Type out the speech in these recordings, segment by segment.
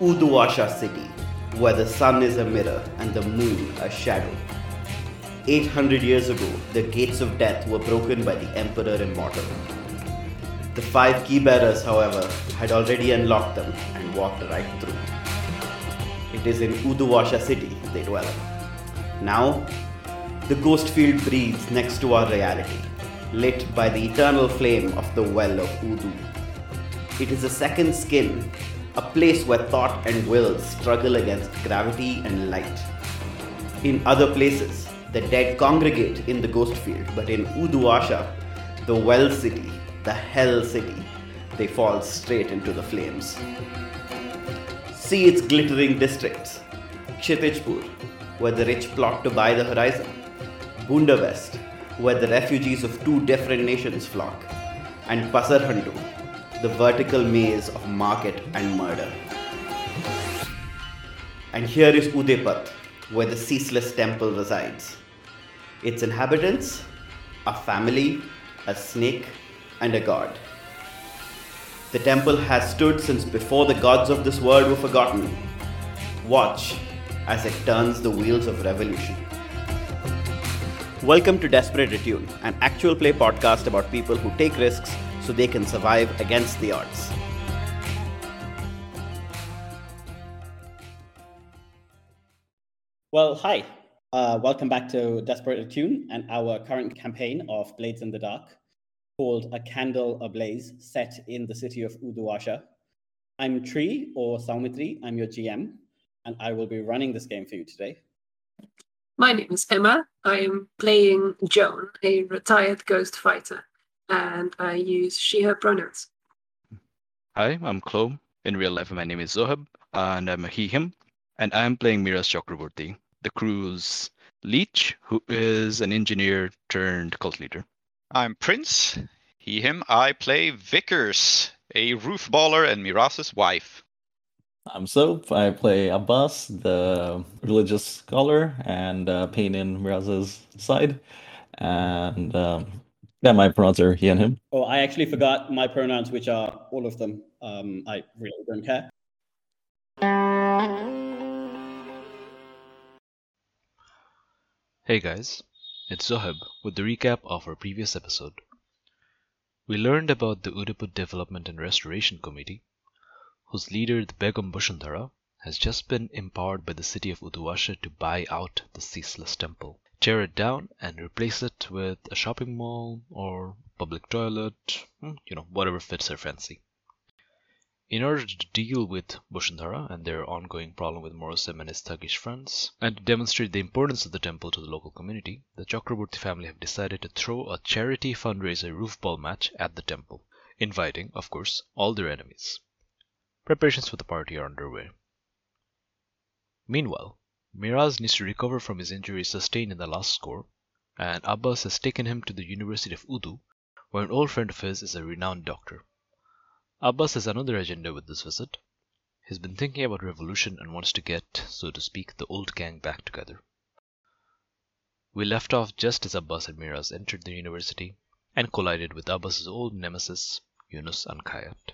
Uduasha city, where the sun is a mirror and the moon a shadow. 800 years ago, the gates of death were broken by the Emperor Immortal. The five key bearers, however, had already unlocked them and walked right through. It is in Uduasha city they dwell. Now, the ghost field breathes next to our reality, lit by the eternal flame of the well of Udu. It is a second skin, a place where thought and will struggle against gravity and light. In other places, the dead congregate in the ghost field, but in Uduasha, the well city, the hell city, they fall straight into the flames. See its glittering districts Kshitijpur, where the rich plot to buy the horizon, Bunda West, where the refugees of two different nations flock, and Pasarhandu, the vertical maze of market and murder. And here is Udepat, where the ceaseless temple resides. Its inhabitants, a family, a snake, and a god. The temple has stood since before the gods of this world were forgotten. Watch as it turns the wheels of revolution. Welcome to Desperate Attune, an actual play podcast about people who take risks so they can survive against the odds. Well, hi. Uh, welcome back to Desperate Attune and our current campaign of Blades in the Dark called A Candle Ablaze, set in the city of Uduasha. I'm Tree or Soumithri, I'm your GM, and I will be running this game for you today. My name is Emma. I am playing Joan, a retired ghost fighter, and I use she, her pronouns. Hi, I'm Klow. In real life, my name is Zoheb, and I'm a he, him. And I'm playing Miraz Chakraborty, the crew's leech, who is an engineer turned cult leader. I'm Prince. He, him. I play Vickers, a roof baller and Miraz's wife. I'm Soap. I play Abbas, the religious scholar, and uh, Pain in Miraz's side. And um, yeah, my pronouns are he and him. Oh, I actually forgot my pronouns, which are all of them. Um, I really don't care. Hey guys, it's Zoheb with the recap of our previous episode. We learned about the Udaput Development and Restoration Committee, whose leader, the Begum Bushantara, has just been empowered by the city of Uduasha to buy out the Ceaseless Temple, tear it down, and replace it with a shopping mall or public toilet, hmm, you know, whatever fits their fancy. In order to deal with Bushantara and their ongoing problem with Morosem and his thuggish friends, and to demonstrate the importance of the temple to the local community, the Chakraborty family have decided to throw a charity fundraiser roofball match at the temple, inviting, of course, all their enemies. Preparations for the party are underway. Meanwhile, Miraz needs to recover from his injuries sustained in the last score, and Abbas has taken him to the University of Udu, where an old friend of his is a renowned doctor. Abbas has another agenda with this visit. He's been thinking about revolution and wants to get, so to speak, the old gang back together. We left off just as Abbas and Miraz entered the university and collided with Abbas's old nemesis, Yunus and Ankayat.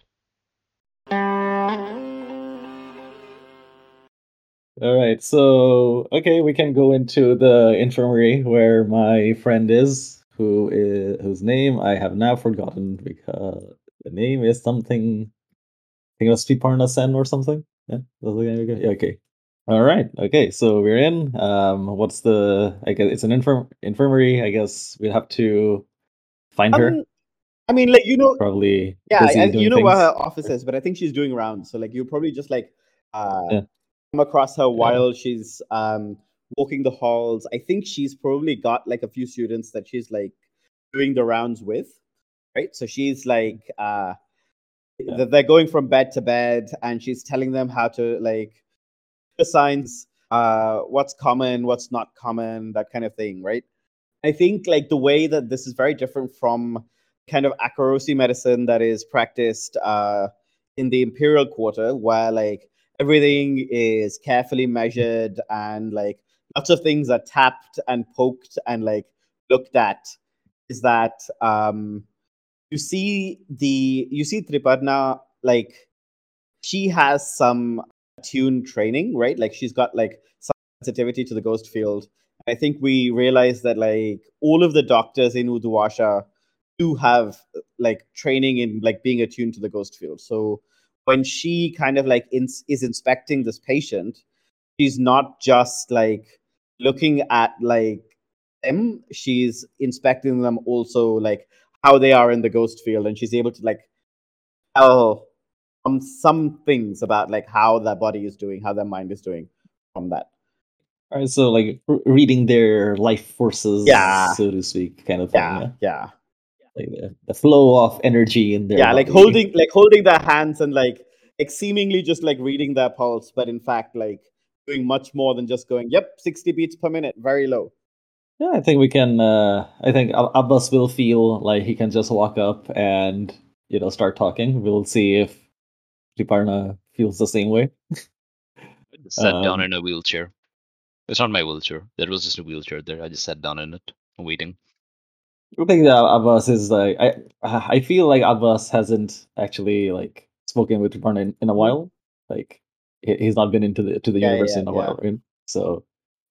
All right, so okay, we can go into the infirmary where my friend is, who is whose name I have now forgotten because the name is something. I think it was Triparna Sen or something. Yeah, that's the name we got? Yeah, okay. All right. Okay, so we're in. Um, what's the? I guess it's an infirm infirmary. I guess we'd have to find her. Um, I mean, like you know, Probably. yeah, I, you know where her office is, but I think she's doing rounds. So like, you probably just like uh, Yeah. Come across her while she's um walking the halls. I think she's probably got like a few students that she's like doing the rounds with, right? So she's like uh, Yeah. they're going from bed to bed, and she's telling them how to like the signs, uh, what's common, what's not common, that kind of thing, right? I think like the way that this is very different from kind of Akorosi medicine that is practiced uh, in the imperial quarter, where like everything is carefully measured and like lots of things are tapped and poked and like looked at. Is that um, you see the you see Triparna like she has some attune training, right? Like she's got like sensitivity to the ghost field. I think we realize that like all of the doctors in Uduasha do have like training in like being attuned to the ghost field. So when she kind of like ins is inspecting this patient, she's not just like looking at like them, she's inspecting them also like how they are in the ghost field, and she's able to like tell um, some things about like how their body is doing, how their mind is doing from that. All right, so like reading their life forces, Yeah. so to speak, kind of thing. Yeah, Yeah, yeah. Like the, the flow of energy in there. yeah like holding like holding their hands and like like seemingly just like reading their pulse but in fact like doing much more than just going yep 60 beats per minute very low Yeah, I think we can. Uh, I think Abbas will feel like he can just walk up and you know start talking. We'll see if Triparna feels the same way. I just sat down Um, in a wheelchair. It's not my wheelchair. There was just a wheelchair there. I just sat down in it, waiting. I think that Abbas is like I. I feel like Abbas hasn't actually like spoken with Triparna in, in a while. Like he's not been into the to the Yeah, universe yeah, in a yeah. while, right? So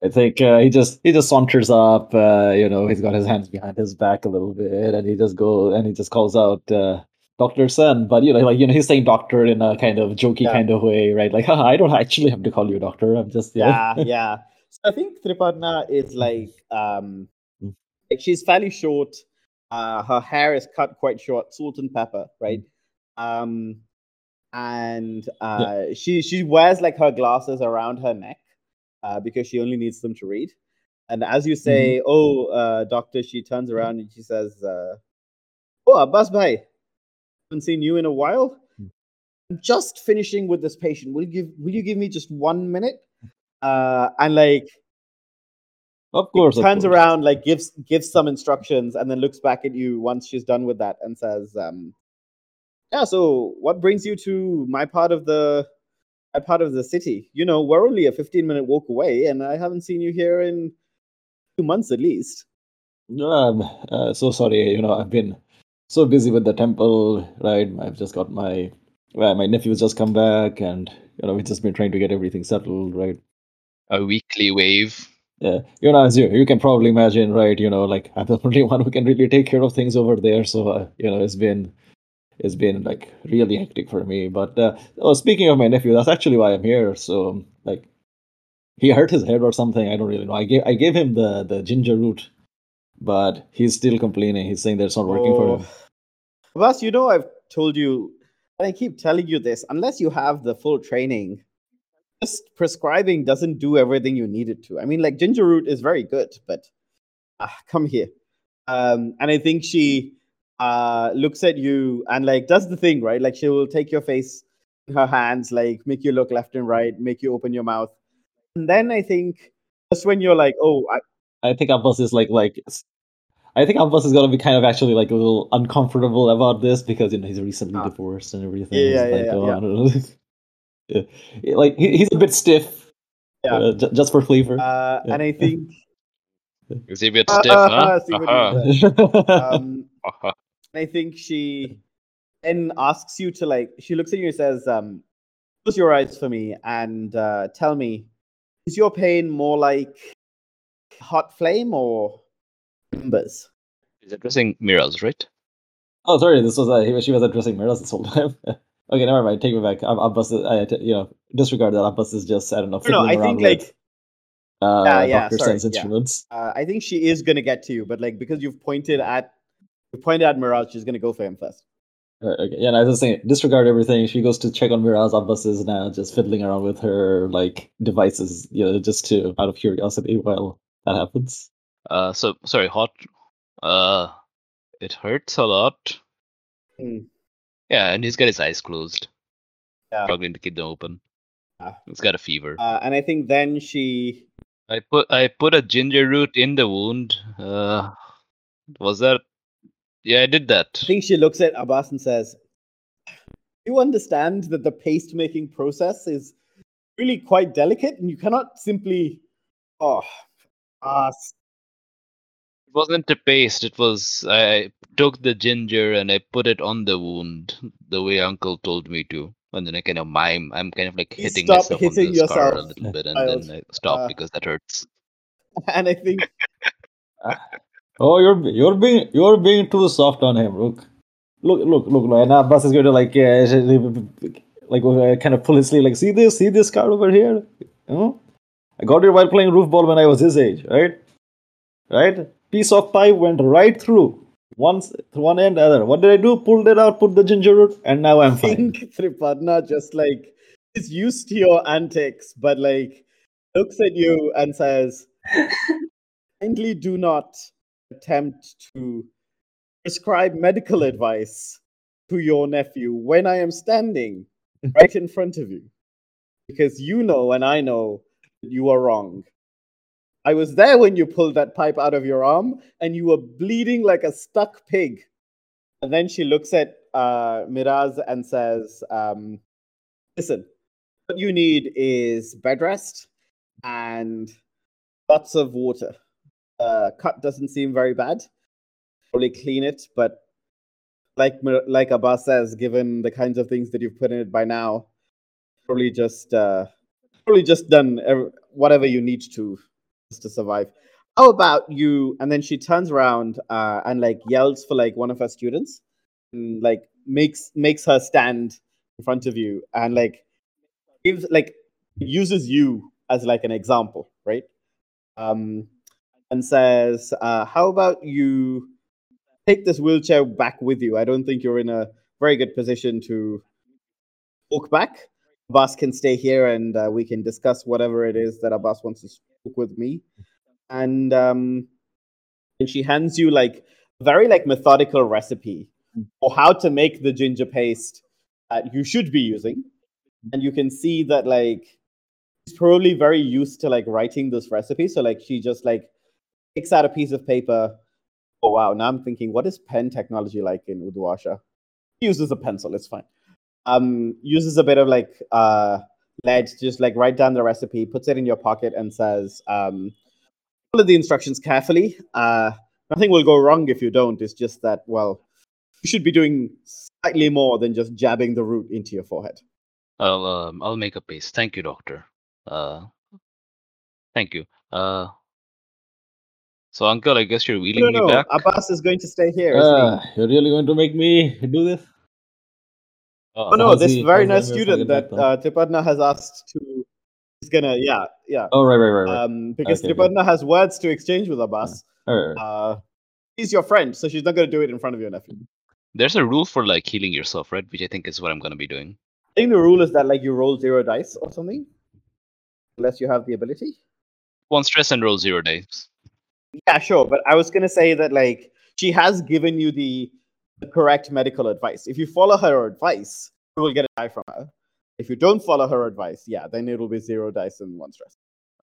I think uh, he just he just saunters up. Uh, you know, he's got his hands behind his back a little bit, and he just go and he just calls out uh, Doctor Sen. But you know, like you know, he's saying doctor in a kind of jokey Yeah. kind of way, right? Like, Haha, I don't actually have to call you doctor. I'm just know." yeah yeah so i think triparna is like um. Like she's fairly short. Uh her hair is cut quite short salt and pepper right? Um and uh she she wears like her glasses around her neck uh because she only needs them to read. And as you say oh uh doctor she turns around and she says uh oh abbas bhai haven't seen you in a while. Mm. i'm just finishing with this patient. Will you give will you give me just one minute? Uh and like of course. of turns course. around like gives gives some instructions and then looks back at you once she's done with that and says um yeah so what brings you to my part of the my part of the city you know we're only a 15 minute walk away and i haven't seen you here in two months at least Um, uh, so sorry, you know, I've been so busy with the temple, right? I've just got my, well, my nephew's just come back, and you know, we've just been trying to get everything settled, right? A weekly wave. Yeah, you know, as you you can probably imagine, right? You know, like I'm the only one who can really take care of things over there, so uh, you know, it's been it's been like really hectic for me. But uh, oh, speaking of my nephew, that's actually why I'm here. So like, he hurt his head or something. I don't really know. I gave I gave him the the ginger root, but he's still complaining. He's saying that it's not working for him. Abbas, you know i've told you and i keep telling you this unless you have the full training just prescribing doesn't do everything you need it to i mean like ginger root is very good but ah, come here um and i think she uh looks at you and like does the thing right like she will take your face in her hands like make you look left and right make you open your mouth and then i think just when you're like oh I, I think Abbas is like like I think Abbas is gonna be kind of actually like a little uncomfortable about this because you know he's recently Ah. divorced and everything. Yeah, He's yeah, yeah, like, yeah, oh, yeah. I don't know. yeah. Yeah, Like he, he's a bit stiff. Yeah. uh, ju- just for flavor. uh Yeah. and i think Is he a bit Uh, stiff, huh? see what you Aha. um Aha. And I think she then asks you to like she looks at you and says, um, close your eyes for me and uh, tell me, is your pain more like hot flame or embers? He's addressing Miraz, right? oh, sorry. This was uh, she was addressing Miraz this whole time. okay, never mind. Take me back. Ab- Abbas, is- I, you know, disregard that. Abbas is just I don't know. No, no, fiddling I around think with, like uh, Yeah, yeah, Doctor sorry, yeah. instruments. uh, I think she is gonna get to you, but like because you've pointed at you pointed at Miraz, she's gonna go for him first. Uh, okay, yeah, and I was just saying, disregard everything. She goes to check on Miraz. Abbas is now just fiddling around with her like devices, you know, just to out of curiosity while that happens. Uh, so sorry, hot. Uh, it hurts a lot. Hmm. Yeah, and he's got his eyes closed, Yeah. struggling to keep them open. Ah. He's got a fever. Uh, and I think then she I put I put a ginger root in the wound. Uh, was that? Yeah, I did that. I think she looks at Abbas and says, You understand that the paste making process is really quite delicate and you cannot simply. Oh, Abbas. It wasn't a paste. It was I took the ginger and I put it on the wound the way Uncle told me to. And then I kind of mime. I'm kind of like Please hitting stop myself hitting on the scar a little bit, and child. then I stop Uh, because that hurts. And I think Oh, you're you're being you're being too soft on him. Look, look, look, look. And now Bus is going to like uh, like uh, kind of pull his sleeve. Like, see this, see this card over here. You know, I got it while playing roof ball when I was his age, right? Right. Piece of pipe went right through. Once one end, other. What did I do? Pulled it out, put the ginger root, and now I'm I fine. think Triparna just like is used to your antics, but like looks at you and says, kindly do not attempt to prescribe medical advice to your nephew when I am standing right in front of you. Because you know and I know that you are wrong. I was there when you pulled that pipe out of your arm and you were bleeding like a stuck pig. And then she looks at uh, Miraz and says, um, Listen, what you need is bed rest and lots of water. Uh, cut doesn't seem very bad. Probably clean it, but like like Abbas says, given the kinds of things that you've put in it by now, probably just uh, probably just done whatever you need to to survive. How about you? And then she turns around uh, and like yells for like one of her students, and like makes makes her stand in front of you and like gives like uses you as like an example, right? Um, and says, uh, "How about you take this wheelchair back with you? I don't think you're in a very good position to walk back. Abbas can stay here, and uh, we can discuss whatever it is that Abbas wants to with me." And um, and she hands you like a very like methodical recipe for how to make the ginger paste that you should be using. And you can see that like she's probably very used to like writing this recipe. So like she just like takes out a piece of paper. Oh wow. Now i'm thinking what is pen technology like in Uduasha? He uses a pencil. It's fine. Um uses a bit of like uh lead to just like write down the recipe puts it in your pocket and says um follow the instructions carefully uh nothing will go wrong if you don't it's just that well you should be doing slightly more than just jabbing the root into your forehead I'll um, I'll make a paste. Thank you, doctor. Uh, thank you. Uh, so uncle, I guess you're wheeling no, me no, back. Abbas is going to stay here. isn't he? Uh, you're really going to make me do this? Oh, oh no, this he- very nice student that back uh, Triparna has asked to. He's gonna, yeah, yeah. Oh, right, right, right, right. Um, because Okay, okay. Triparna has words to exchange with Abbas. All right, right. Uh, he's your friend, so she's not gonna do it in front of your nephew. There's a rule for like healing yourself, right? Which I think is what I'm gonna be doing. I think the rule is that like you roll zero dice or something, unless you have the ability. One stress and roll zero dice. Yeah, sure. But I was gonna say that like she has given you the, the correct medical advice. If you follow her advice, you will get a die from her. If you don't follow her advice, yeah, then it'll be zero dice and one stress.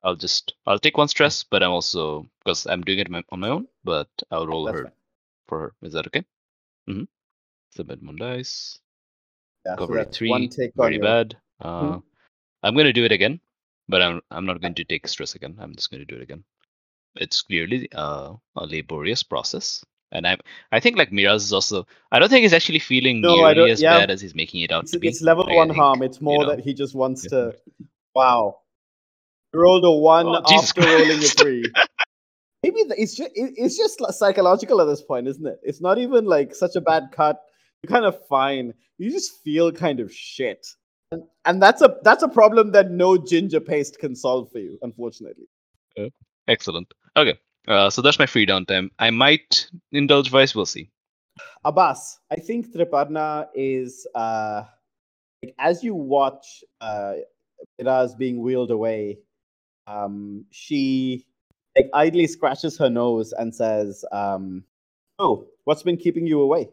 I'll just I'll take one stress, but I'm also because I'm doing it on my own. But I'll roll That's her fine. for her. Is that okay? Mm-hmm. Submit one dice. Yeah, so Cover that's three. one take on Very your- bad. Uh, I'm gonna do it again, but I'm I'm not going to take stress again. I'm just going to do it again. It's clearly uh, a laborious process, and I I think like Miraz is also. I don't think he's actually feeling No, nearly as yeah. bad as he's making it out It's, to be. it's level Like, one think, harm. It's more know. that he just wants to. Wow. You rolled a one Oh, after rolling a three. Maybe the- it's just it's just psychological at this point, isn't it? It's not even like such a bad cut. You're kind of fine. You just feel kind of shit, and, and that's a that's a problem that no ginger paste can solve for you, unfortunately. Excellent. Okay. Uh, so that's my free downtime. I might indulge vice. We'll see. Abbas, I think Triparna is uh like as you watch uh Miraz being wheeled away, um she like idly scratches her nose and says, um, Oh, what's been keeping you away?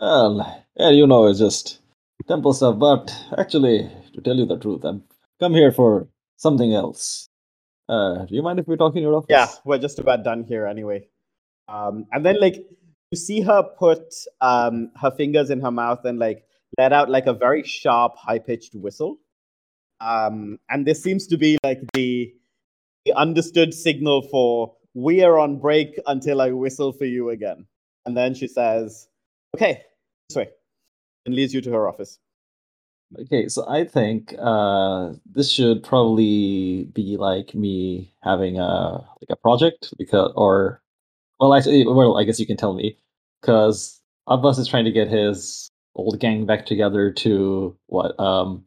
Well, yeah, you know, it's just temple stuff. But actually, to tell you the truth, I've come here for something else. Uh, do you mind if we talk in your office? Yeah, we're just about done here anyway. Um, and then like you see her put um her fingers in her mouth and like let out like a very sharp, high pitched whistle. Um, and this seems to be like the, the understood signal for we are on break until I whistle for you again. And then she says, "Okay, this way," and leads you to her office. Okay, so I think uh, this should probably be like me having a like a project because, or well, actually, well, I guess you can tell me because Abbas is trying to get his old gang back together to what um,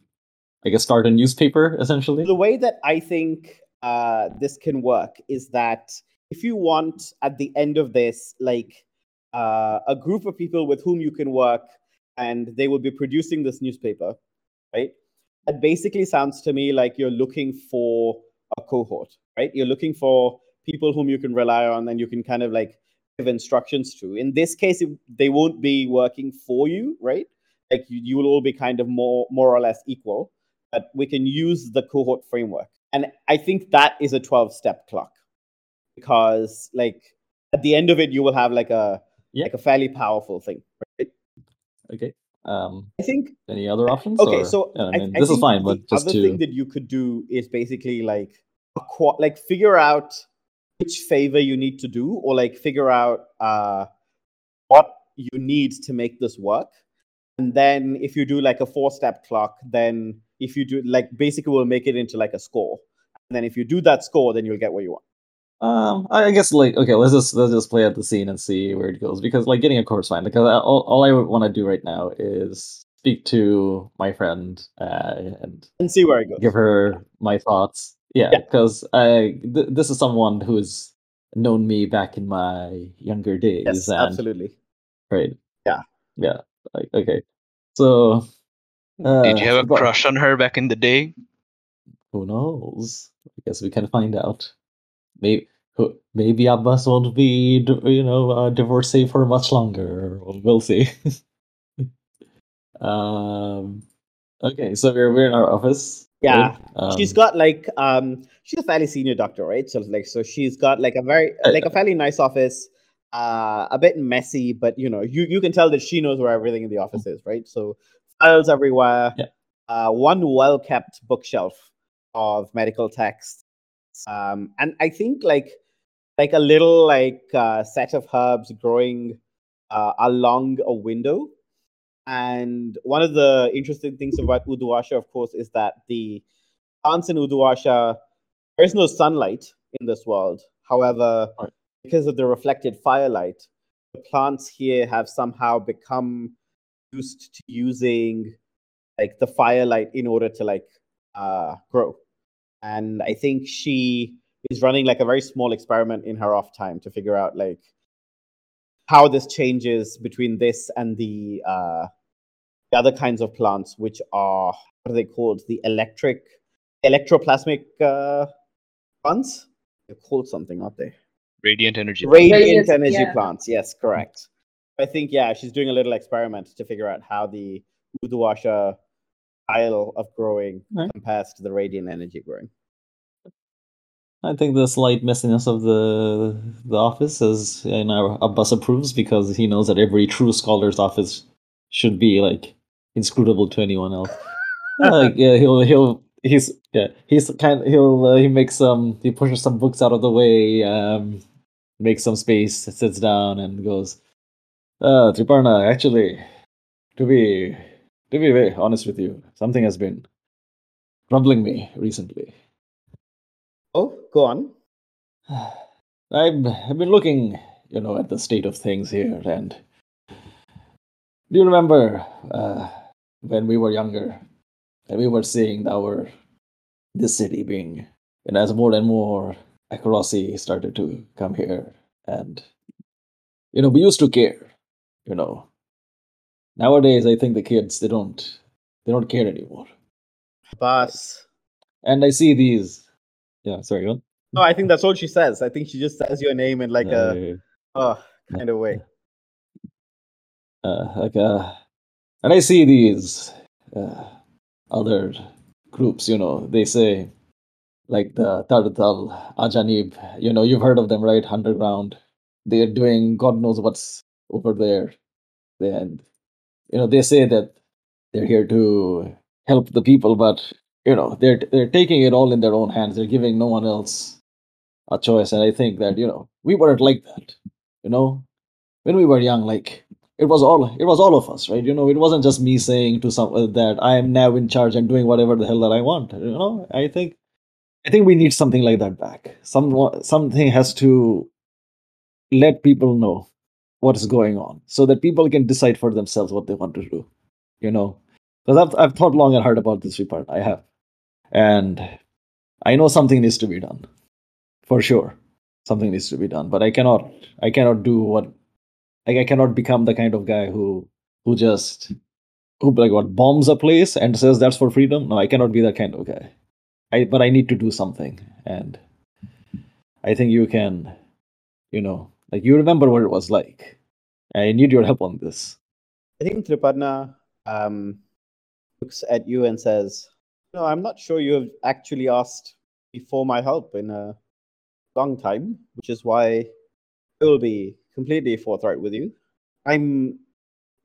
I guess start a newspaper essentially. The way that I think uh, this can work is that if you want at the end of this, like uh, a group of people with whom you can work, and they will be producing this newspaper, right? That basically sounds to me like you're looking for a cohort, right? You're looking for people whom you can rely on and you can kind of like give instructions to. In this case, it, they won't be working for you, right? Like you, you will all be kind of more more or less equal, but we can use the cohort framework. And I think that is a 12 step clock because like at the end of it, you will have like a Yeah. like a fairly powerful thing, right? Okay. Um, I think any other options? Okay, or- so yeah, I I, mean, I this is fine, the but just other to thing that you could do is basically like acqu- like figure out which favor you need to do, or like figure out uh, what you need to make this work. And then if you do like a four step clock, then if you do like basically we'll make it into like a score. And then if you do that score, then you'll get what you want. Um, I I guess like okay, let's just let's just play out the scene and see where it goes because like getting a course fine because I, all all I want to do right now is speak to my friend uh, and And see where it goes. give her my thoughts. Yeah, Yeah. because I th- this is someone who's known me back in my younger days. yes, and, absolutely. Right. Yeah. Yeah. Like okay, so uh, Did you have a but crush on her back in the day? Who knows? I guess we can find out. Maybe. Who, maybe Abbas won't be, you know, uh, divorcee for much longer. We'll see. um, okay, so we're we're in our office. Yeah, right? she's Um, got like um she's a fairly senior doctor right so like so she's got like a very Uh, like a fairly nice office uh a bit messy but you know you you can tell that she knows where everything in the office is right so files everywhere Yeah. uh one well kept bookshelf of medical texts um and i think like like a little like uh set of herbs growing uh along a window and one of the interesting things about Uduasha, of course, is that the plants in Uduasha, there is no sunlight in this world. However, because of the reflected firelight, the plants here have somehow become used to using like the firelight in order to like uh, grow. And I think she is running like a very small experiment in her off time to figure out like how this changes between this and the uh, the other kinds of plants, which are what are they called? The electric, electroplasmic uh, plants. They're called something, aren't they? Radiant energy. Radiant Radiant, energy yeah. plants. Yes, correct. I think yeah, she's doing a little experiment to figure out how the Uduasha style of growing Right. compares to the radiant energy growing. I think the slight messiness of the the office is, you know, Abbas approves because he knows that every true scholar's office should be like inscrutable to anyone else. Like, yeah, he'll he'll he's yeah he's kind he'll uh, he makes some he pushes some books out of the way, um, makes some space, sits down and goes, uh, Triparna, actually, to be to be very honest with you, something has been troubling me recently. Oh, go on. I've, I've been looking, you know, at the state of things here, and do you remember uh, when we were younger, and we were seeing our this city being, and as more and more Akorosi started to come here, and you know, we used to care, you know. Nowadays, I think the kids they don't they don't care anymore, Boss. and I see these. Yeah, sorry. What? No, I think that's all she says. I think she just says your name in like a Uh, oh kind of way. uh, like uh, and I see these uh, other groups, you know, they say like the Tartal, Ajanib, you know, you've heard of them, right? Underground. They're doing God knows what's over there. And you know, they say that they're here to help the people, but you know, they're they're taking it all in their own hands. They're giving no one else a choice. And I think that, you know, we weren't like that. You know? When we were young, like it was all it was all of us, right? You know, it wasn't just me saying to some uh, that I am now in charge and doing whatever the hell that I want. You know, I think I think we need something like that back. Some something has to let people know what is going on so that people can decide for themselves what they want to do. You know, because I've I've thought long and hard about this report. I have, and I know something needs to be done, for sure. Something needs to be done, but I cannot I cannot do what like I cannot become the kind of guy who who just who like what bombs a place and says that's for freedom. No, I cannot be that kind of guy. I but I need to do something, and I think you can, you know, like you remember what it was like. I need your help on this. I think Triparna um, looks at you and says, "No, I'm not sure you have actually asked for my help in a long time, which is why I will be completely forthright with you. I'm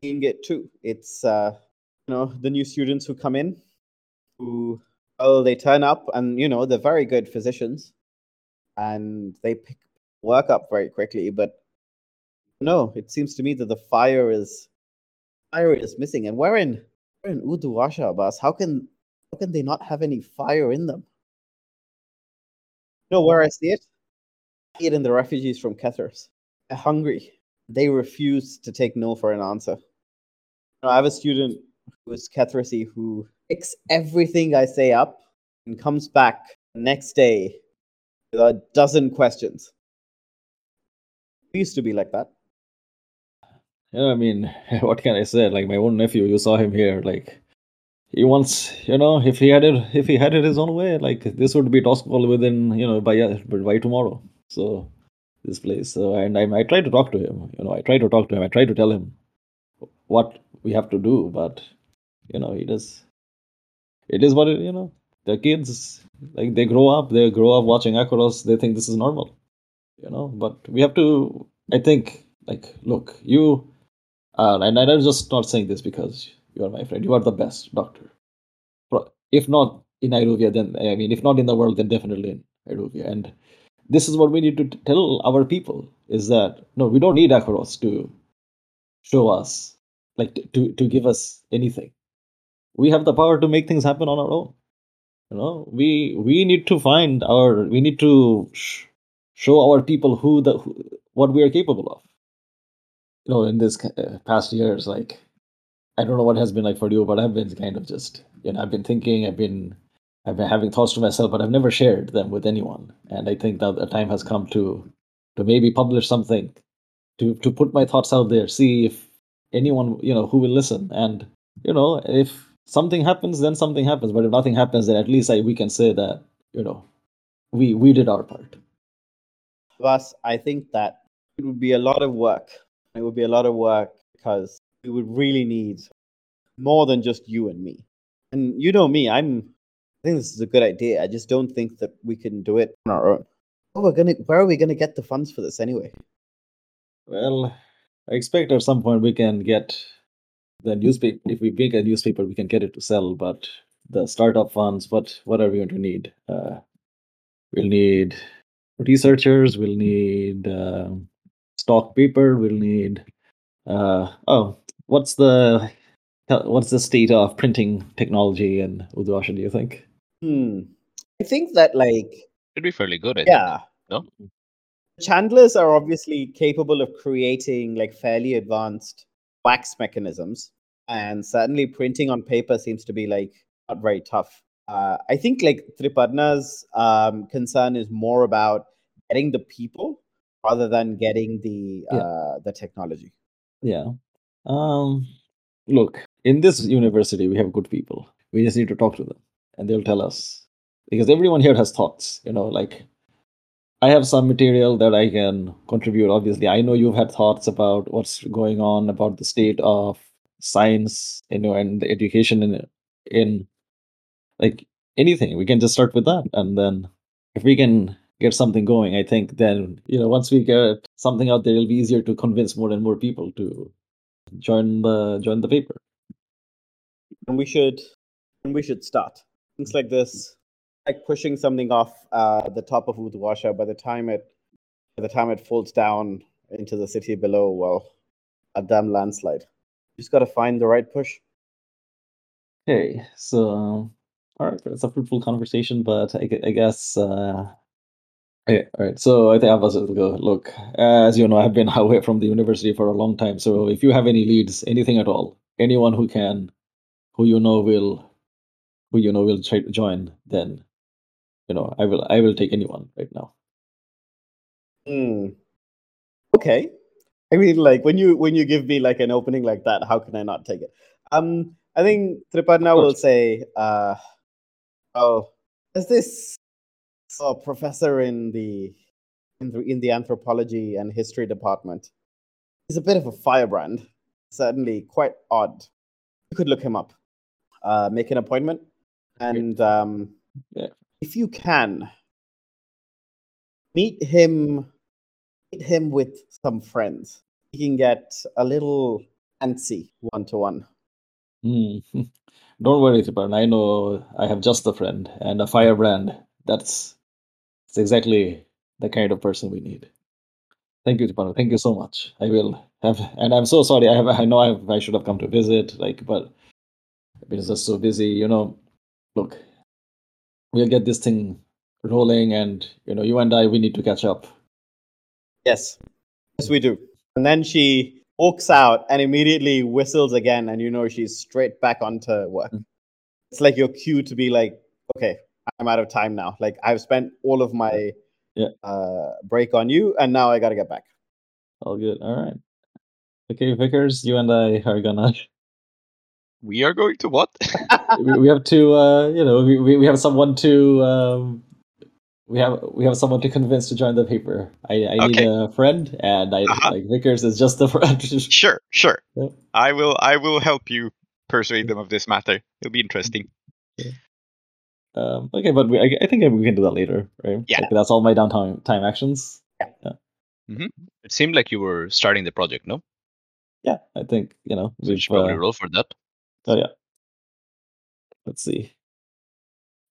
seeing it too. It's uh, you know the new students who come in, who well they turn up and you know they're very good physicians, and they pick work up very quickly. But no, it seems to me that the fire is fire is missing, and we're in we're in Uduasha, Abbas. How can how can they not have any fire in them? You know where I see it? I see it in the refugees from Kethers hungry. They refuse to take no for an answer. I have a student who is Kethrasi who picks everything I say up and comes back next day with a dozen questions. We used to be like that. Yeah, I mean, what can I say? Like my own nephew, you saw him here. Like he wants, you know, if he had it, if he had it his own way, like this would be possible within, you know, by by tomorrow. So this place. So, and I, I try to talk to him. You know, I try to talk to him. I try to tell him what we have to do, but you know, he does. It is what it, you know. The kids like they grow up. They grow up watching Akoros. They think this is normal. You know, but we have to. I think like look you, uh, and I'm just not saying this because you are my friend. You are the best doctor. If not in Iruvia, then I mean, if not in the world, then definitely in Iruvia. And this is what we need to tell our people is that no we don't need Akoros to show us like to, to give us anything we have the power to make things happen on our own you know we we need to find our we need to sh- show our people who the who, what we are capable of you know in this uh, past years like i don't know what has been like for you but i've been kind of just you know i've been thinking i've been I've been having thoughts to myself, but I've never shared them with anyone. And I think that the time has come to to maybe publish something, to to put my thoughts out there, see if anyone you know who will listen. And you know, if something happens, then something happens. But if nothing happens, then at least I, we can say that you know we we did our part. Thus, I think that it would be a lot of work. It would be a lot of work because we would really need more than just you and me. And you know me, I'm I think this is a good idea. I just don't think that we can do it on our own. Oh, we're gonna. Where are we gonna get the funds for this anyway? Well, I expect at some point we can get the newspaper. If we make a newspaper, we can get it to sell. But the startup funds, what what are we going to need? Uh, we'll need researchers. We'll need uh, stock paper. We'll need. Uh, oh, what's the what's the state of printing technology in Uduasha? Do you think? Hmm. I think that like should be fairly good. I yeah. Think. No. Chandlers are obviously capable of creating like fairly advanced wax mechanisms, and certainly printing on paper seems to be like not very tough. Uh, I think like Triparna's um, concern is more about getting the people rather than getting the yeah. uh, the technology. Yeah. Um. Look, in this university, we have good people. We just need to talk to them and they'll tell us because everyone here has thoughts you know like i have some material that i can contribute obviously i know you've had thoughts about what's going on about the state of science you know and the education in in like anything we can just start with that and then if we can get something going i think then you know once we get something out there it'll be easier to convince more and more people to join the join the paper and we should and we should start things like this, like pushing something off uh, the top of Uduasha, by the time it by the time it falls down into the city below, well, a damn landslide. You just got to find the right push. Okay, so um, all right, it's a fruitful conversation, but I, I guess uh, yeah, all right. So I think I was go. Look, as you know, I've been away from the university for a long time. So if you have any leads, anything at all, anyone who can, who you know will, who you know will try to join, then you know I will. I will take anyone right now. Hmm. Okay. I mean, like when you when you give me like an opening like that, how can I not take it? Um, I think Triparna will say, uh, "Oh, is this a professor in the in the in the anthropology and history department? He's a bit of a firebrand. Certainly, quite odd. You could look him up. Uh, make an appointment, and um, Yeah. if you can, meet him meet him with some friends. He can get a little antsy one to one. Don't worry, Tripan. I know I have just a friend and a firebrand. That's that's exactly the kind of person we need. Thank you, Tripan. Thank you so much. I will have, and I'm so sorry. I have, I know I, have, I should have come to visit, like, but I've been just so busy. You know, look, we'll get this thing rolling, and you know, you and I, we need to catch up. Yes, yes, we do. And then she walks out and immediately whistles again, and you know she's straight back onto work. Mm. It's like your cue to be like, okay, I'm out of time now. Like I've spent all of my Yeah. uh, break on you, and now I got to get back. All good. All right. Okay, Vickers, you and I are gonna. We are going to what? we, we have to, uh, you know, we, we we have someone to. Um, we have we have someone to convince to join the paper. I, I need a friend, and I Uh-huh. like Vickers is just a friend. sure, sure. Yeah. I will. I will help you persuade them of this matter. It'll be interesting. Um, okay, but we, I, I think we can do that later, right? Yeah. Like, that's all my downtime time actions. It seemed like you were starting the project, no? Yeah, I think you know So we've. should probably Uh, roll for that. oh yeah. Let's see.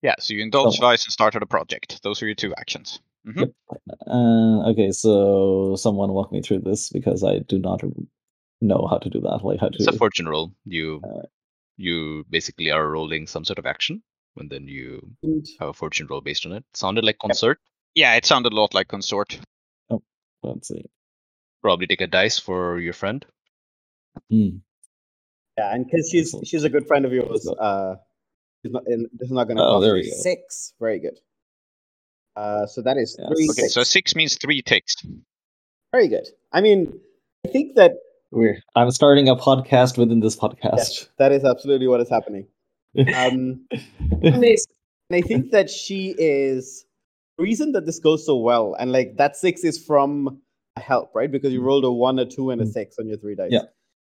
Yeah. So you indulge Oh. Vice and started a project. Those are your two actions. Mhm. Yep. Uh, okay, so someone walk me through this because I do not know how to do that. Like how to. It's a fortune roll. You Alright. you basically are rolling some sort of action, and then you have a fortune roll based on it. Sounded like consort. Yeah, it sounded a lot like consort. Let's see. Probably take a dice for your friend. Hmm. yeah, and because she's she's a good friend of yours, uh, she's not in, this is not going to Oh, cost there you we go. six. Very good. Uh, so that is Yeah, three. Okay, so six. six means three ticks. Very good. I mean, I think that We're. I'm starting a podcast within this podcast. yes, that is absolutely what is happening. Um, And I think that she is the reason that this goes so well, and like that six is from help, right? Because you rolled a one, a two, and a Mm. six on your three dice. Yeah.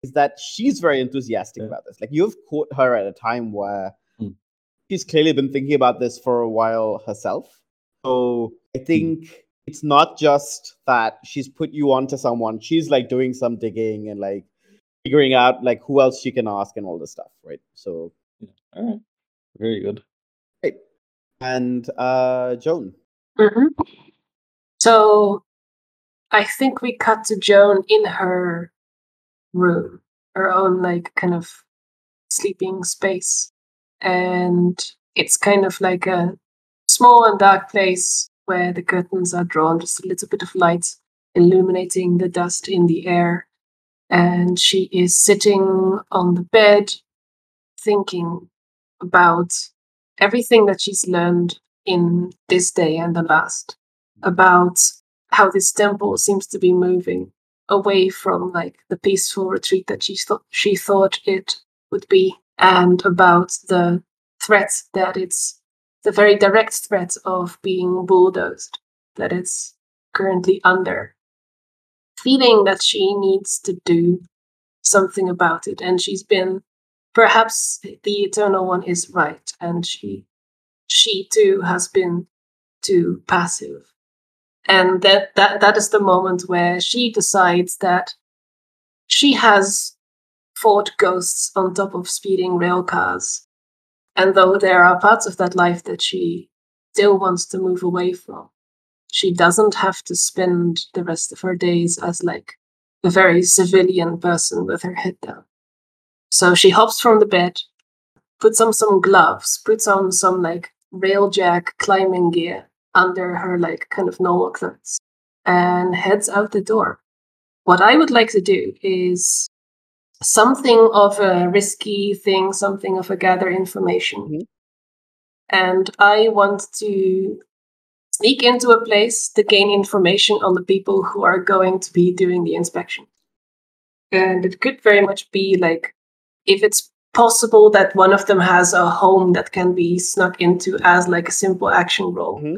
Is that she's very enthusiastic Yeah. about this. Like you've caught her at a time where Mm. she's clearly been thinking about this for a while herself. So I think it's not just that she's put you onto someone. She's like doing some digging and like figuring out like who else she can ask and all this stuff, right? So All right. Very good. great. And uh Joan. hmm So I think we cut to Joan in her room, her own like kind of sleeping space. And it's kind of like a small and dark place where the curtains are drawn, just a little bit of light illuminating the dust in the air. And she is sitting on the bed thinking about everything that she's learned in this day and the last about how this temple seems to be moving away from like the peaceful retreat that she thought she thought it would be and about the threat that it's the very direct threat of being bulldozed that it's currently under. Feeling that she needs to do something about it and she's been perhaps the eternal one is right and she she too has been too passive and that that that is the moment where she decides that she has fought ghosts on top of speeding rail cars and though there are parts of that life that she still wants to move away from she doesn't have to spend the rest of her days as like a very civilian person with her head down. So she hops from the bed, puts on some gloves, puts on some like railjack climbing gear under her like kind of normal clothes, and heads out the door. What I would like to do is something of a risky thing, something of a gather information. Mhm. And I want to sneak into a place to gain information on the people who are going to be doing the inspection. And it could very much be like if it's possible that one of them has a home that can be snuck into as like a simple action role. Mhm.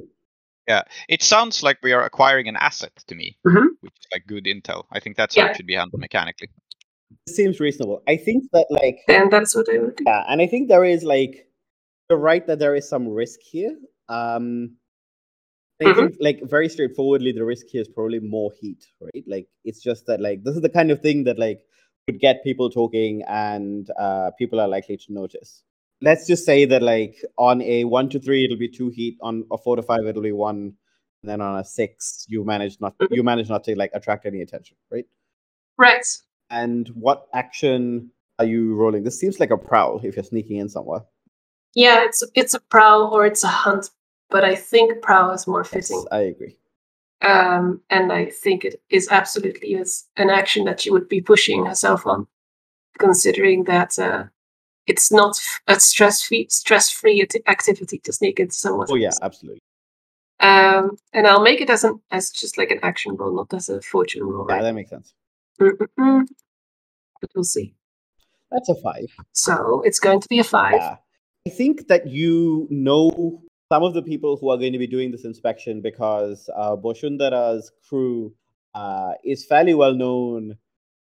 It sounds like we are acquiring an asset to me, Mhm. which is like good intel. I think that's how it should be handled mechanically. It seems reasonable. I think that like And that's what I would do. yeah, and I think there is like you're right that there is some risk here. Um I Mhm. think like very straightforwardly the risk here is probably more heat, right? Like it's just that like this is the kind of thing that like would get people talking and uh people are likely to notice. Let's just say that like on a one to three it'll be two heat, on a four to five it'll be one, and then on a six you manage not Mhm. you manage not to like attract any attention, right? Right. And what action are you rolling? This seems like a prowl if you're sneaking in somewhere. Yeah, it's it's a prowl or it's a hunt, but I think prowl is more fitting. Yes, I agree. Um, and I think it is absolutely is an action that she would be pushing herself on, considering that uh, it's not a stress free stress free activity to sneak into someone's Oh yeah, absolutely. Um, and I'll make it as an as just like an action roll, not as a fortune roll. Yeah, Right? that makes sense. Mm-mm-mm. But we'll see. That's a five. So it's going to be a five. Yeah. I think that you know some of the people who are going to be doing this inspection because uh, Boshundara's crew uh, is fairly well known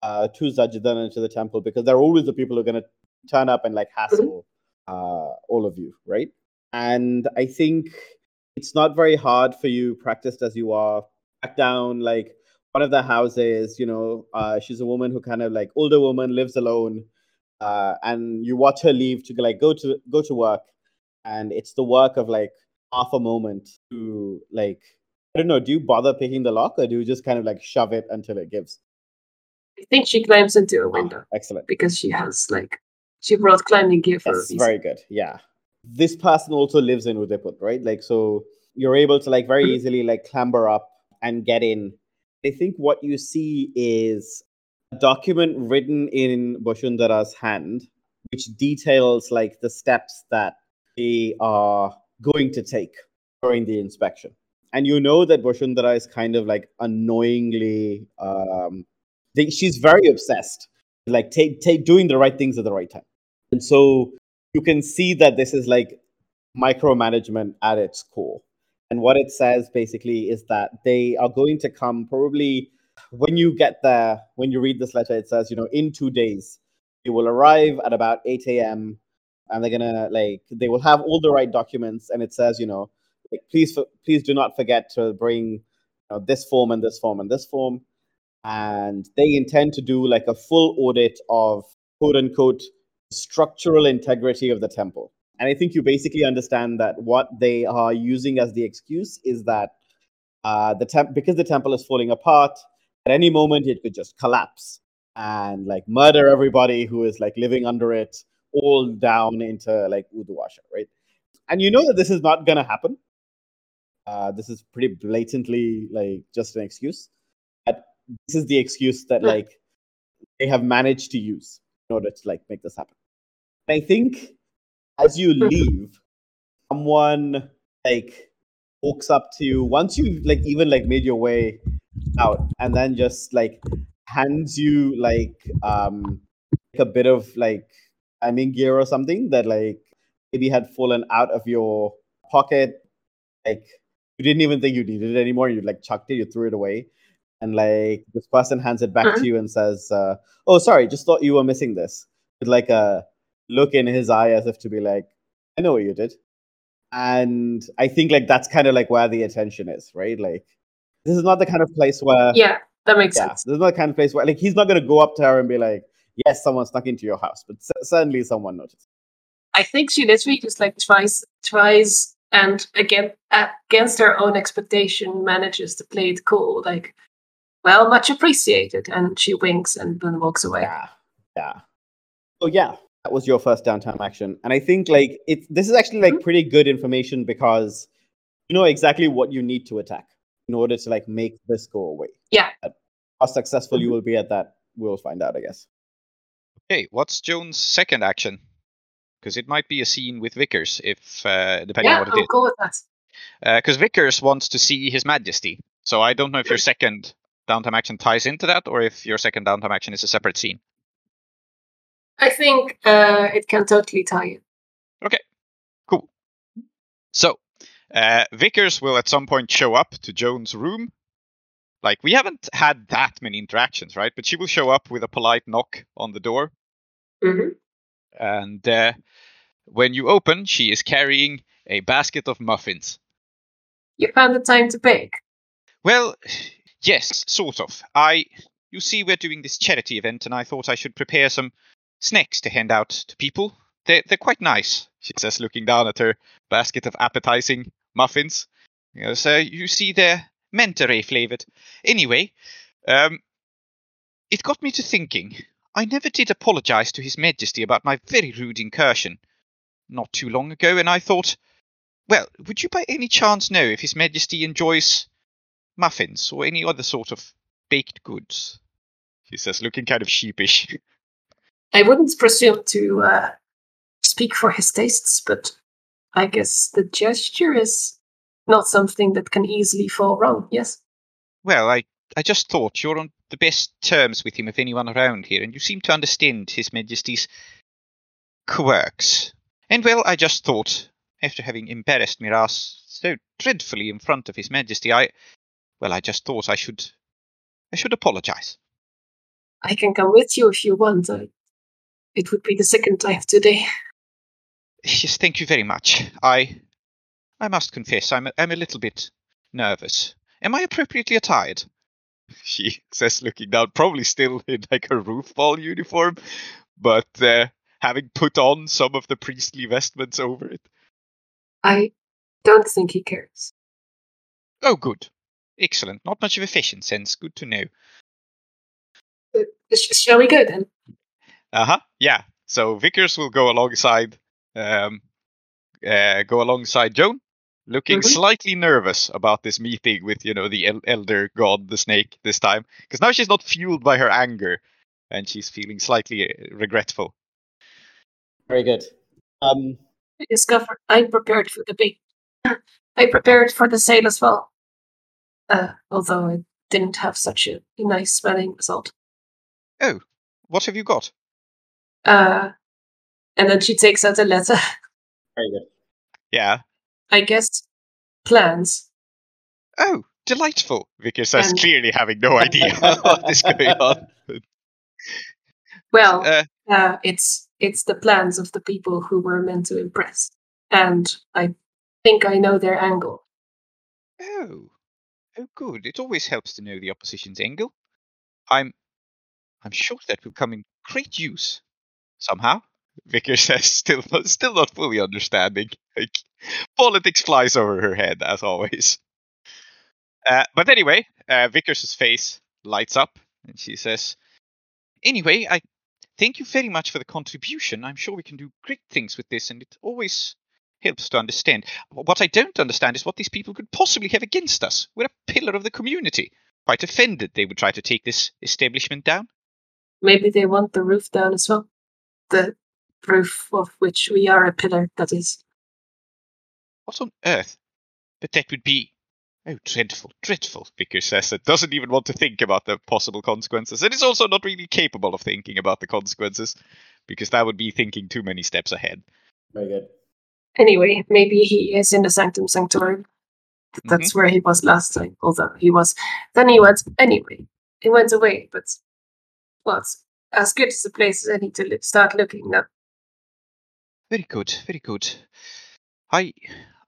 uh, to Zajidan and to the temple because they're always the people who are going to turn up and like hassle uh, all of you, right? And I think it's not very hard for you, practiced as you are, back down like one of the houses. You know, uh, she's a woman who kind of like older woman lives alone uh, and you watch her leave to like go to go to work, and it's the work of like half a moment to like I don't know. Do you bother picking the lock, or do you just kind of like shove it until it gives? I think she climbs into a Ah, window excellent. because she has like she brought climbing gear for reason. very good. Yeah, this person also lives in Udaipur, right? Like, so you're able to like very Mhm. easily like clamber up and get in. I think what you see is a document written in Boshundara's hand, which details like the steps that they are going to take during the inspection. And you know that Boshundara is kind of like annoyingly, um, they, she's very obsessed, like take, take doing the right things at the right time. And so you can see that this is like micromanagement at its core. And what it says basically is that they are going to come probably when you get there, when you read this letter, it says, you know, in two days, you will arrive at about 8 a.m. and they're gonna like they will have all the right documents and it says, you know, like please please do not forget to bring you know, this form and this form and this form. And they intend to do like a full audit of quote unquote structural integrity of the temple. And I think you basically understand that what they are using as the excuse is that uh, the temp because the temple is falling apart, at any moment it could just collapse and like murder everybody who is like living under it, all down into like Uduasha, right? And you know that this is not gonna happen. Uh, this is pretty blatantly like just an excuse. But this is the excuse that like they have managed to use in order to like make this happen. I think as you leave, someone like walks up to you once you've like even like made your way out and then just like hands you like um like a bit of like climbing gear or something that like maybe had fallen out of your pocket. Like you didn't even think you needed it anymore. You like chucked it you threw it away. And like this person hands it back Mhm. to you and says uh, oh sorry just thought you were missing this. With like a look in his eye as if to be like i know what you did. And i think like that's kind of like where the attention is right? Like this is not the kind of place where Yeah, that makes yeah, sense. this is not the kind of place where like he's not going to go up to her and be like, "Yes, someone snuck into your house," but certainly someone noticed. I think she literally just like tries tries and again against her own expectation manages to play it cool. Like, Well, much appreciated. And she winks and then walks away. Yeah, yeah. So yeah, that was your first downtime action, and I think like it's this is actually like mm-hmm. pretty good information because you know exactly what you need to attack in order to like make this go away. Yeah. How successful you mm-hmm. will be at that, we'll find out, I guess. Okay, what's Joan's second action? Because it might be a scene with Vickers, if uh, depending Yeah, on what it is. cool with that. Because Vickers wants to see His Majesty, so I don't know if your second downtime action ties into that, or if your second downtime action is a separate scene. I think uh, it can totally tie in. Okay, cool. So, uh, Vickers will at some point show up to Joan's room. Like, we haven't had that many interactions, right? But she will show up with a polite knock on the door. hmm And uh, when you open, she is carrying a basket of muffins. You found the time to bake. Well, yes, sort of. I. You see, we're doing this charity event, and I thought I should prepare some snacks to hand out to people. They're, they're quite nice, she says, looking down at her basket of appetizing muffins. Yes, uh, you see, they're manta ray flavored. Anyway, um, it got me to thinking. I never did apologize to His Majesty about my very rude incursion not too long ago, and I thought, well, would you by any chance know if His Majesty enjoys muffins or any other sort of baked goods? He says, looking kind of sheepish. I wouldn't presume to uh, speak for his tastes, but I guess the gesture is not something that can easily fall wrong. Yes. Well, I, I just thought you're on the best terms with him of anyone around here, and you seem to understand His Majesty's quirks. And well, I just thought, after having embarrassed Miraz so dreadfully in front of His Majesty, I, well, I just thought I should, I should apologize. I can come with you if you want. I, it would be the second time today. Yes, thank you very much. I, I must confess, I'm a, I'm a little bit nervous. Am I appropriately attired? She says, looking down, probably still in like a roof ball uniform, but uh, having put on some of the priestly vestments over it. I don't think he cares. Oh, good. Excellent. Not much of a fashion sense. Good to know. Uh, sh- shall we go then? Uh huh. Yeah. So Vickers will go alongside, um, uh, go alongside Joan, looking Mhm. slightly nervous about this meeting with you know the el- elder god, the snake, this time, because now she's not fueled by her anger, and she's feeling slightly uh, regretful. Very good. Um, I discovered I prepared for the bake. I prepared for the sale as well. Uh, although it didn't have such a nice smelling result. Oh, what have you got? Uh, and then she takes out a letter. very good. Yeah. I guess plans. Oh, delightful. Vickers says, And- clearly having no idea what is going on. Well, Uh, uh, it's it's the plans of the people who we're meant to impress, and I think I know their angle. Oh, oh, good. It always helps to know the opposition's angle. I'm, I'm sure that will come in great use somehow. Vickers says, still, not, still not fully understanding. Like, politics flies over her head as always. Uh, but anyway, uh, Vickers's face lights up, and she says, "Anyway, I thank you very much for the contribution. I'm sure we can do great things with this, and it always helps to understand. What I don't understand is what these people could possibly have against us. We're a pillar of the community. Quite offended they would try to take this establishment down. Maybe they want the roof down as well. The roof of which we are a pillar, that is. What on earth? But that would be. Oh, dreadful, dreadful, Vickers says it doesn't even want to think about the possible consequences. And is also not really capable of thinking about the consequences, because that would be thinking too many steps ahead. Very good. Anyway, maybe he is in the Sanctum Sanctorum. Th- That's where he was last time. Although he was, then he went anyway. He went away, but well, it's as good as a place as any to start looking now. Very good, very good. I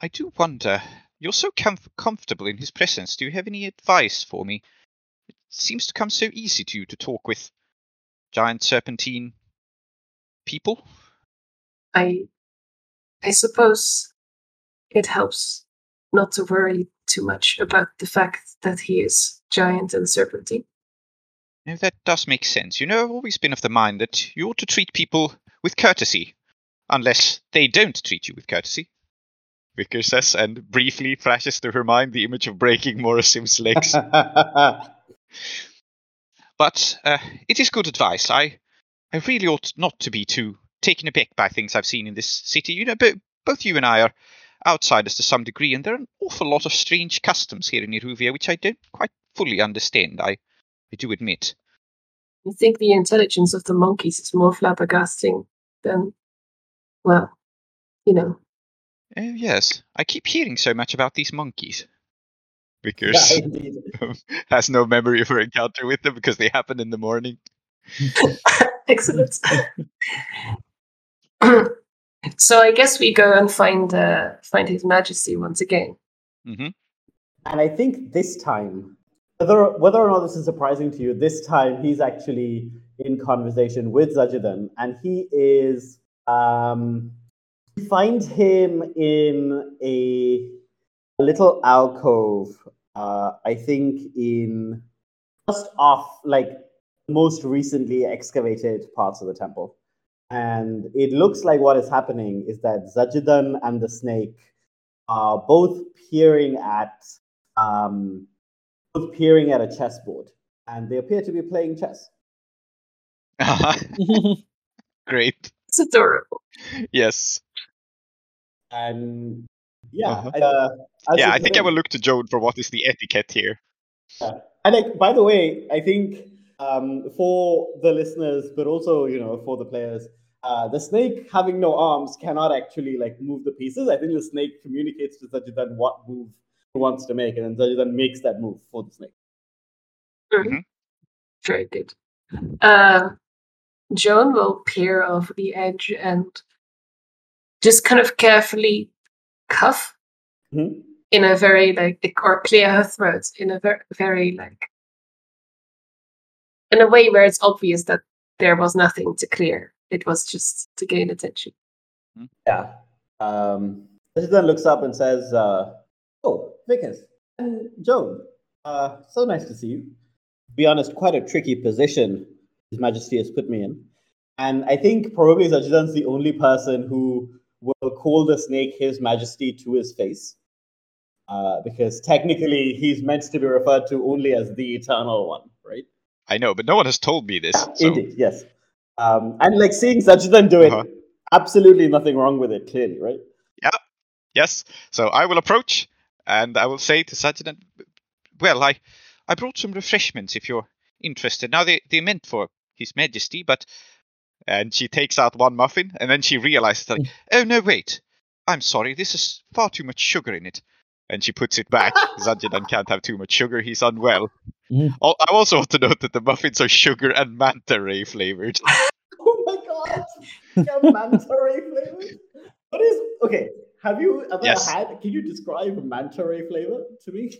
I do wonder. You're so comf- comfortable in his presence. Do you have any advice for me? It seems to come so easy to you to talk with giant serpentine people. I, I suppose it helps not to worry too much about the fact that he is giant and serpentine. No, that does make sense. You know, I've always been of the mind that you ought to treat people with courtesy, unless they don't treat you with courtesy. Vicker says, and briefly flashes through her mind the image of breaking Morrisim's legs. But uh, it is good advice. I, I really ought not to be too taken aback by things I've seen in this city. You know, but both you and I are outsiders to some degree, and there are an awful lot of strange customs here in Iruvia which I don't quite fully understand. I, I do admit. You think the intelligence of the monkeys is more flabbergasting than, well, you know. Oh yes, I keep hearing so much about these monkeys. Vickers Yeah, has no memory of her encounter with them because they happen in the morning. Excellent. so I guess we go and find uh, find His Majesty once again. hmm And I think this time, whether whether or not this is surprising to you, this time he's actually in conversation with Zajidan, and he is. Um, you find him in a little alcove. Uh, I think in just off like most recently excavated parts of the temple. And it looks like what is happening is that Zajidan and the snake are both peering at um, both peering at a chessboard, and they appear to be playing chess. Great. It's adorable. Yes. And yeah, Uh-huh. uh, yeah, I think I will look to Joan for what is the etiquette here. And like, by the way, I think um, for the listeners, but also you know for the players, uh, the snake having no arms cannot actually like move the pieces. I think the snake communicates to Zajidan what move he wants to make, and then Zajidan makes that move for the snake. Mhm. Very good. Uh, Joan will peer over the edge and just kind of carefully cuff Mhm. in a very like or clear her throat in a very very like in a way where it's obvious that there was nothing to clear. It was just to gain attention. Yeah. Um, then looks up and says, uh, "Oh, Vickers and Joan, uh, so nice to see you. To be honest, quite a tricky position His Majesty has put me in, and I think probably Zajidan's the only person who will call the snake His Majesty to his face, uh, because technically he's meant to be referred to only as the Eternal One, right? I know, but no one has told me this. So Indeed, yes. Um, and like seeing Zajidan do it, Uh-huh. absolutely nothing wrong with it. Clearly, right? Yeah, yes, so I will approach and I will say to Zajidan, "Well, I, I brought some refreshments if you're interested. Now they they're meant for His Majesty, but." And she takes out one muffin, and then she realizes, like, mm. "Oh no, wait! I'm sorry. This is far too much sugar in it." And she puts it back. Zajidan can't have too much sugar. He's unwell. Mm. Al- I also want to note that the muffins are sugar and manta ray flavored. Oh my god! Yeah, manta ray flavored. What is okay? Have you ever Yes. had? Can you describe manta ray flavor to me?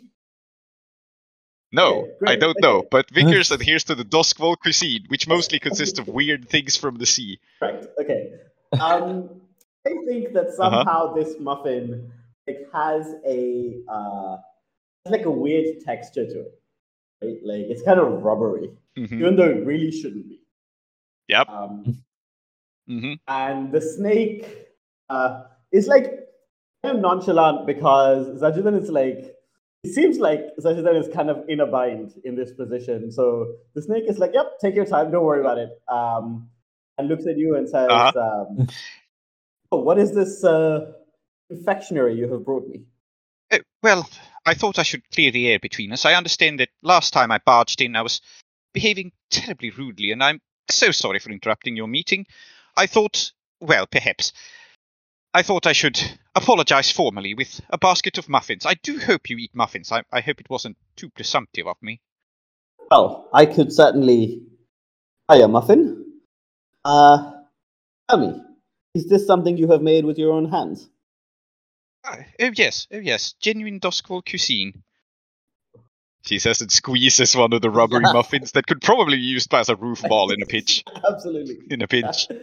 No, Okay, I don't know. But Vickers adheres to the Doskvol cuisine, which mostly consists of weird things from the sea. Right. Okay. Um, I think that Uh-huh. somehow this muffin like has a uh, like a weird texture to it. Right? Like it's kind of rubbery, hmm even though it really shouldn't be. Yep. Um, hmm and the snake uh, is like kind of nonchalant because Zajidan is like it seems like Zajidan is kind of in a bind in this position. So the snake is like, "Yep, take your time, don't worry about it," um, and looks at you and says, Uh-huh. um, oh, "What is this uh, confectionery you have brought me?" Uh, well, I thought I should clear the air between us. I understand that last time I barged in, I was behaving terribly rudely, and I'm so sorry for interrupting your meeting. I thought, well, perhaps. I thought I should apologize formally with a basket of muffins. I do hope you eat muffins. I, I hope it wasn't too presumptive of me. Well, I could certainly buy a muffin. Uh, tell me, is this something you have made with your own hands? Uh, oh yes, oh yes, genuine Doskvol cuisine. She says and squeezes one of the rubbery muffins that could probably be used as a roof ball in a pitch. Absolutely. In a pinch.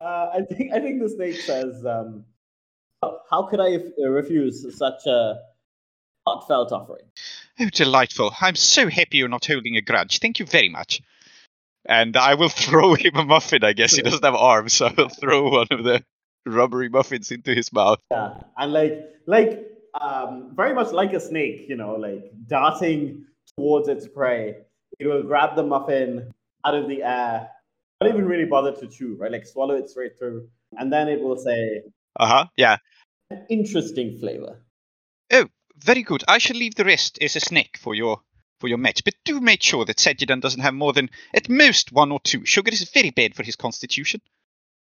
Uh, I think I think the snake says, um, "How- "How could I refuse such a heartfelt offering?" Oh, delightful. I'm so happy you're not holding a grudge. Thank you very much. And I will throw him a muffin, I guess. He doesn't have arms, so I will throw one of the rubbery muffins into his mouth. Yeah, and like like um, very much like a snake, you know, like darting towards its prey. It will grab the muffin out of the air, not even really bother to chew, right? Like swallow it straight through, and then it will say, Uh huh. Yeah. "Interesting flavor." Oh, very good. I shall leave the rest as a snack for your for your match. But do make sure that Zajidan doesn't have more than at most one or two. Sugar is very bad for his constitution.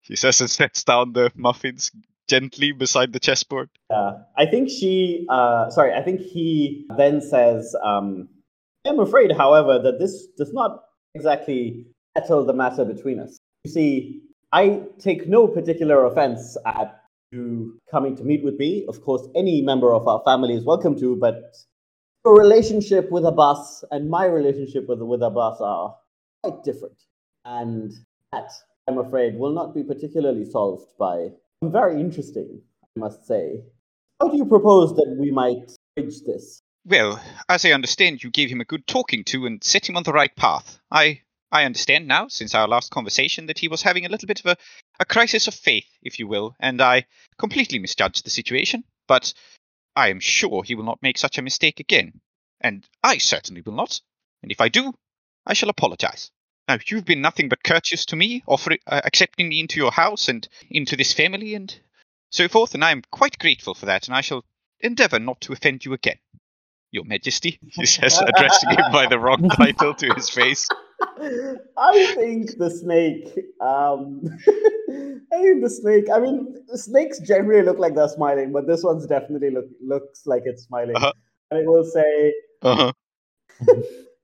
He says and sets down the muffins gently beside the chessboard. Uh, I think she, uh, sorry, I think he then says, um, I'm afraid, however, that this does not exactly settle the matter between us. You see, I take no particular offense at you coming to meet with me. Of course, any member of our family is welcome to, but your relationship with Abbas and my relationship with, with Abbas are quite different. And that, I'm afraid, will not be particularly solved by very interesting, I must say. How do you propose that we might bridge this? Well, as I understand, you gave him a good talking to and set him on the right path. I I understand now, since our last conversation, that he was having a little bit of a, a crisis of faith, if you will, and I completely misjudged the situation. But I am sure he will not make such a mistake again. And I certainly will not. And if I do, I shall apologize. Now, you've been nothing but courteous to me, offering, uh, accepting me into your house and into this family and so forth, and I am quite grateful for that, and I shall endeavor not to offend you again. Your Majesty, he says, addressing him by the wrong title to his face. I think the snake. Um, I think the snake. I mean, snakes generally look like they're smiling, but this one's definitely look, looks like it's smiling. Uh-huh. And it will say, Uh-huh.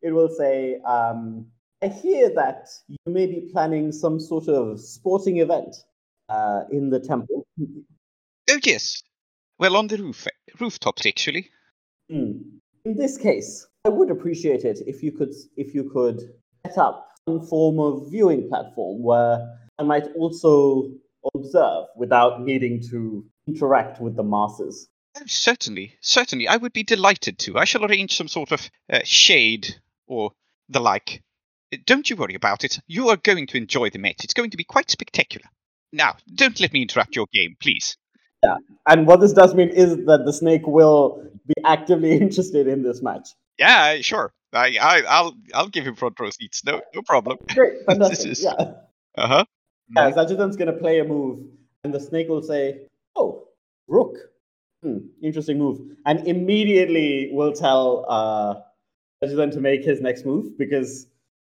it will say, um, I hear that you may be planning some sort of sporting event uh, in the temple. Oh, yes. Well, on the roof, rooftops, actually. Hmm. In this case, I would appreciate it if you could if you could set up some form of viewing platform where I might also observe without needing to interact with the masses. Oh, certainly, certainly. I would be delighted to. I shall arrange some sort of uh, shade or the like. Uh, Don't you worry about it. You are going to enjoy the match. It's going to be quite spectacular. Now, don't let me interrupt your game, please. Yeah, And what this does mean is that the snake will be actively interested in this match. Yeah, sure. I, I, I'll, I'll give him front row seats. No, no problem. Great, fantastic. is- Yeah. Uh huh. Yeah, Zajidan's going to play a move, and the snake will say, Oh, rook. Hmm, interesting move. And immediately will tell uh, Zajidan to make his next move because,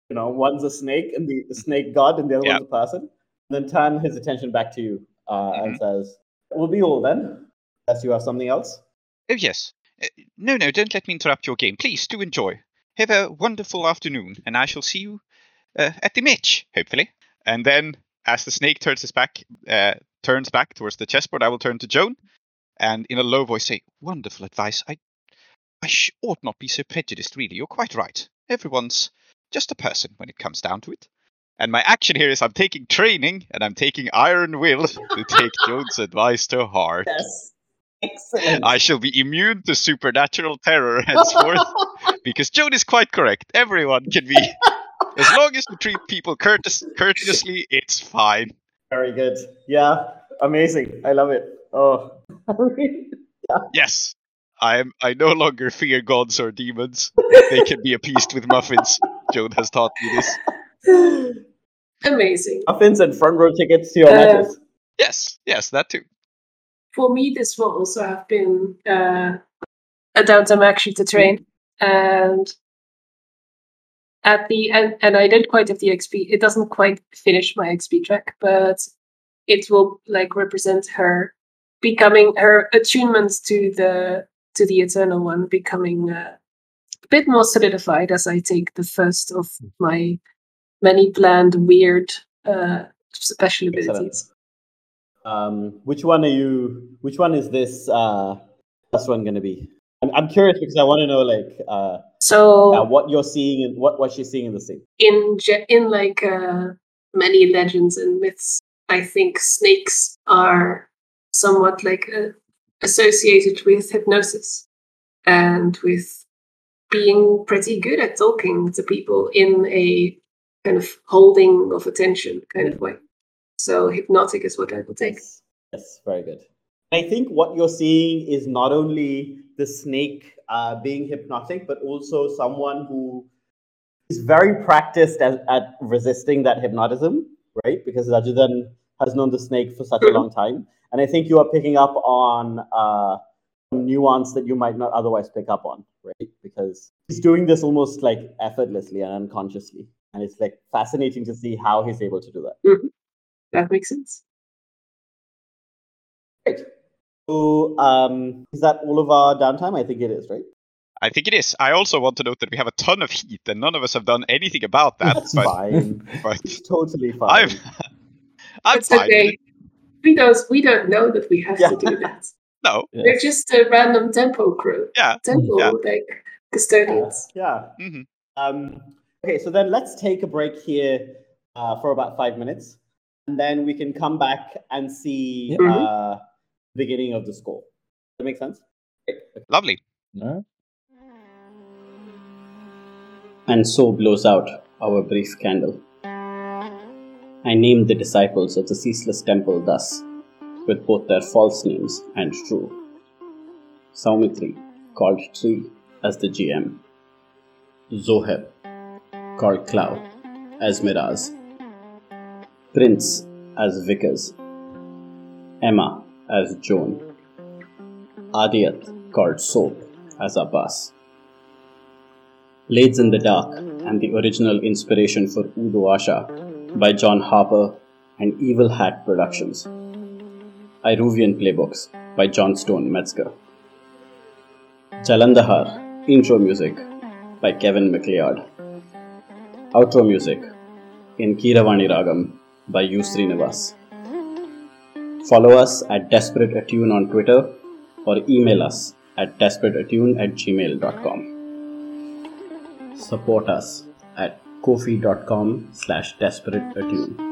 you know, one's a snake and the, the snake god, and the other Yeah. one's a person. then turn his attention back to you uh, and says, That will be all then, unless you have something else. Oh yes. Uh, no, no, don't let me interrupt your game. Please do enjoy. Have a wonderful afternoon, and I shall see you uh, at the match, hopefully. And then, as the snake turns his back, uh, turns back towards the chessboard, I will turn to Joan, and in a low voice say, "Wonderful advice. I, I sh- ought not be so prejudiced. Really, you're quite right. Everyone's just a person when it comes down to it." And my action here is I'm taking training, and I'm taking iron will to take Joan's advice to heart. Yes. Excellent. I shall be immune to supernatural terror henceforth because Joan is quite correct. Everyone can be, as long as you treat people courteous, courteously, it's fine. Very good. Yeah, amazing. I love it. Oh. Yes, I am. I no longer fear gods or demons. They can be appeased with muffins. Joan has taught me this. Amazing. Muffins and front row tickets to your Uh, matches. Yes, yes, that too. For me, this will also have been uh, a downtime actually to train, and at the end, and I did quite have the XP. It doesn't quite finish my XP track, but it will like represent her becoming her attunements to the to the eternal one becoming uh, a bit more solidified as I take the first of my many planned weird uh, special abilities. Um, which one are you? Which one is this uh, first one going to be? I'm, I'm curious because I want to know like uh, So uh, what you're seeing and what what she's seeing in the scene. in in like uh, many legends and myths, I think snakes are somewhat like uh, associated with hypnosis and with being pretty good at talking to people in a kind of holding of attention kind of way. So hypnotic is what I would take. Yes, very good. I think what you're seeing is not only the snake uh, being hypnotic, but also someone who is very practiced at, at resisting that hypnotism, right? Because Zajidan has known the snake for such a long time. And I think you are picking up on uh, some nuance that you might not otherwise pick up on, right? Because he's doing this almost like effortlessly and unconsciously. And it's like fascinating to see how he's able to do that. That makes sense. Great. So, um, is that all of our downtime? I think it is, right? I think it is. I also want to note that we have a ton of heat, and none of us have done anything about that. That's but, fine. but It's totally fine. I'm, I'm it's fine. okay. We don't we don't know that we have Yeah. to do that. No, We're just a random tempo crew. yeah. Tempo Yeah. like custodians. Yeah. hmm Um, okay, so then let's take a break here uh, for about five minutes, and then we can come back and see Mhm. uh, beginning of the score. Does that make sense? Lovely. And so blows out our brief candle. I named the disciples of the ceaseless temple thus, with both their false names and true. Soumithri, called Tree as the GM. Zoheb, called Klow as Miraz. Prince as Vickers. Emma as Joan. Aadiyat, called Soap as Abbas. Blades in the Dark and the original inspiration for Udo Asha by John Harper and Evil Hat Productions. Iruvian Playbooks by Johnstone Metzger. Jalandhar intro music by Kevin Macleod. Outro music in Kiravani Ragam by U. Srinivas. Follow us at Desperate Attune on Twitter or email us at desperateattune at gmail.com. Support us at kofi.com slash desperateattune.